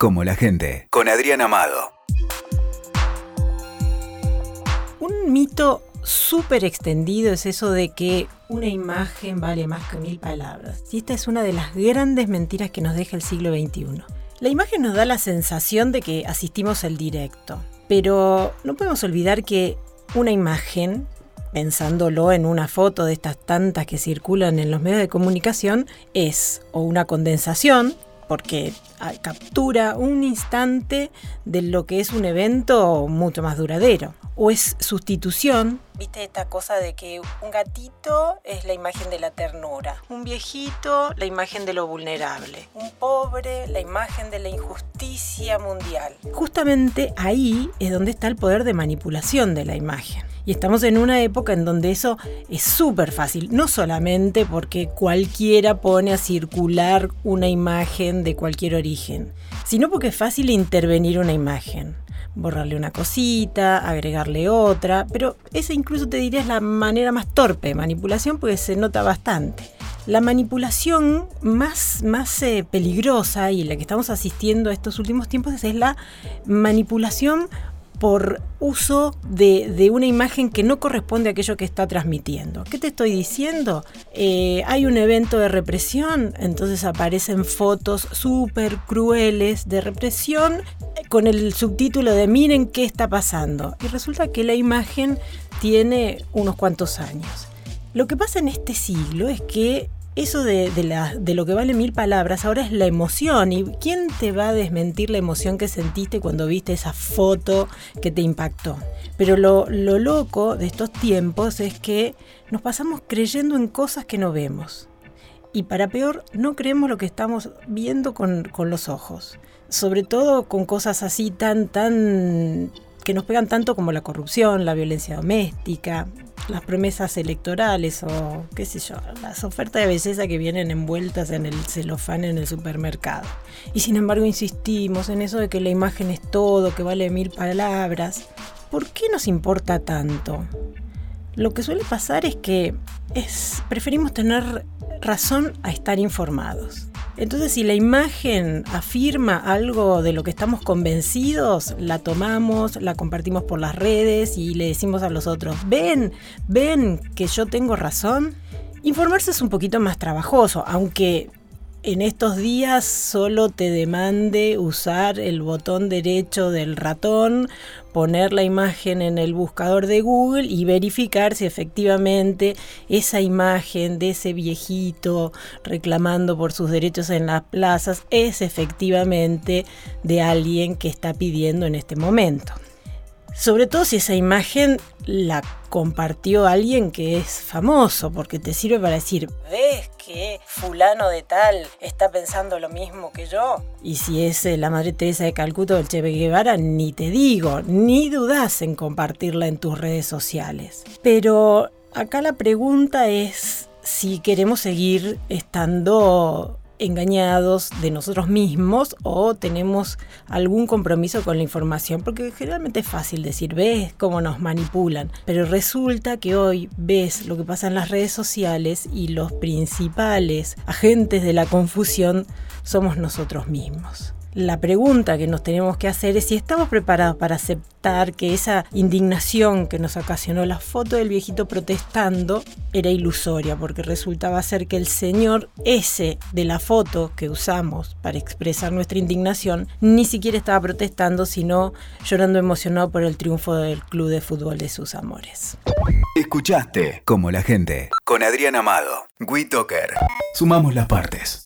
como la gente, con Adrián Amado. Un mito súper extendido es eso de que una imagen vale más que mil palabras. Y esta es una de las grandes mentiras que nos deja el siglo XXI. La imagen nos da la sensación de que asistimos al directo, pero no podemos olvidar que una imagen, pensándolo en una foto de estas tantas que circulan en los medios de comunicación, es o una condensación, porque ah, captura un instante de lo que es un evento mucho más duradero, o es sustitución. ¿Viste esta cosa de que un gatito es la imagen de la ternura, un viejito la imagen de lo vulnerable, un pobre la imagen de la injusticia mundial? Justamente ahí es donde está el poder de manipulación de la imagen. Y estamos en una época en donde eso es súper fácil, no solamente porque cualquiera pone a circular una imagen de cualquier origen, sino porque es fácil intervenir una imagen borrarle una cosita, agregarle otra, pero esa incluso te diría es la manera más torpe de manipulación porque se nota bastante. La manipulación más, más eh, peligrosa y la que estamos asistiendo a estos últimos tiempos es la manipulación por uso de, una imagen que no corresponde a aquello que está transmitiendo. ¿Qué te estoy diciendo? Eh, hay un evento de represión, entonces aparecen fotos súper crueles de represión con el subtítulo de miren qué está pasando. Y resulta que la imagen tiene unos cuantos años. Lo que pasa en este siglo es que eso de, lo que vale mil palabras ahora es la emoción. ¿Y quién te va a desmentir la emoción que sentiste cuando viste esa foto que te impactó? Pero lo, loco de estos tiempos es que nos pasamos creyendo en cosas que no vemos. Y para peor, no creemos lo que estamos viendo con, con los ojos. Sobre todo con cosas así tan, tan que nos pegan tanto como la corrupción, la violencia doméstica, las promesas electorales o qué sé yo, las ofertas de belleza que vienen envueltas en el celofán en el supermercado. Y sin embargo insistimos en eso de que la imagen es todo, que vale mil palabras. ¿Por qué nos importa tanto? Lo que suele pasar es que es, preferimos tener razón a estar informados. Entonces, si la imagen afirma algo de lo que estamos convencidos, la tomamos, la compartimos por las redes y le decimos a los otros, ven, ven que yo tengo razón. Informarse es un poquito más trabajoso, aunque en estos días solo te demande usar el botón derecho del ratón, poner la imagen en el buscador de Google y verificar si efectivamente esa imagen de ese viejito reclamando por sus derechos en las plazas es efectivamente de alguien que está pidiendo en este momento. Sobre todo si esa imagen la compartió alguien que es famoso, porque te sirve para decir, ¿ves que fulano de tal está pensando lo mismo que yo? Y si es eh, la Madre Teresa de Calcuta o el Che Guevara, ni te digo, ni dudas en compartirla en tus redes sociales. Pero acá la pregunta es si queremos seguir estando engañados de nosotros mismos o tenemos algún compromiso con la información, porque generalmente es fácil decir, ves cómo nos manipulan, pero resulta que hoy ves lo que pasa en las redes sociales y los principales agentes de la confusión somos nosotros mismos. La pregunta que nos tenemos que hacer es si estamos preparados para aceptar que esa indignación que nos ocasionó la foto del viejito protestando era ilusoria, porque resultaba ser que el señor ese de la foto que usamos para expresar nuestra indignación ni siquiera estaba protestando, sino llorando emocionado por el triunfo del club de fútbol de sus amores. Escuchaste como la gente con Adrián Amado, WeToker. Sumamos las partes.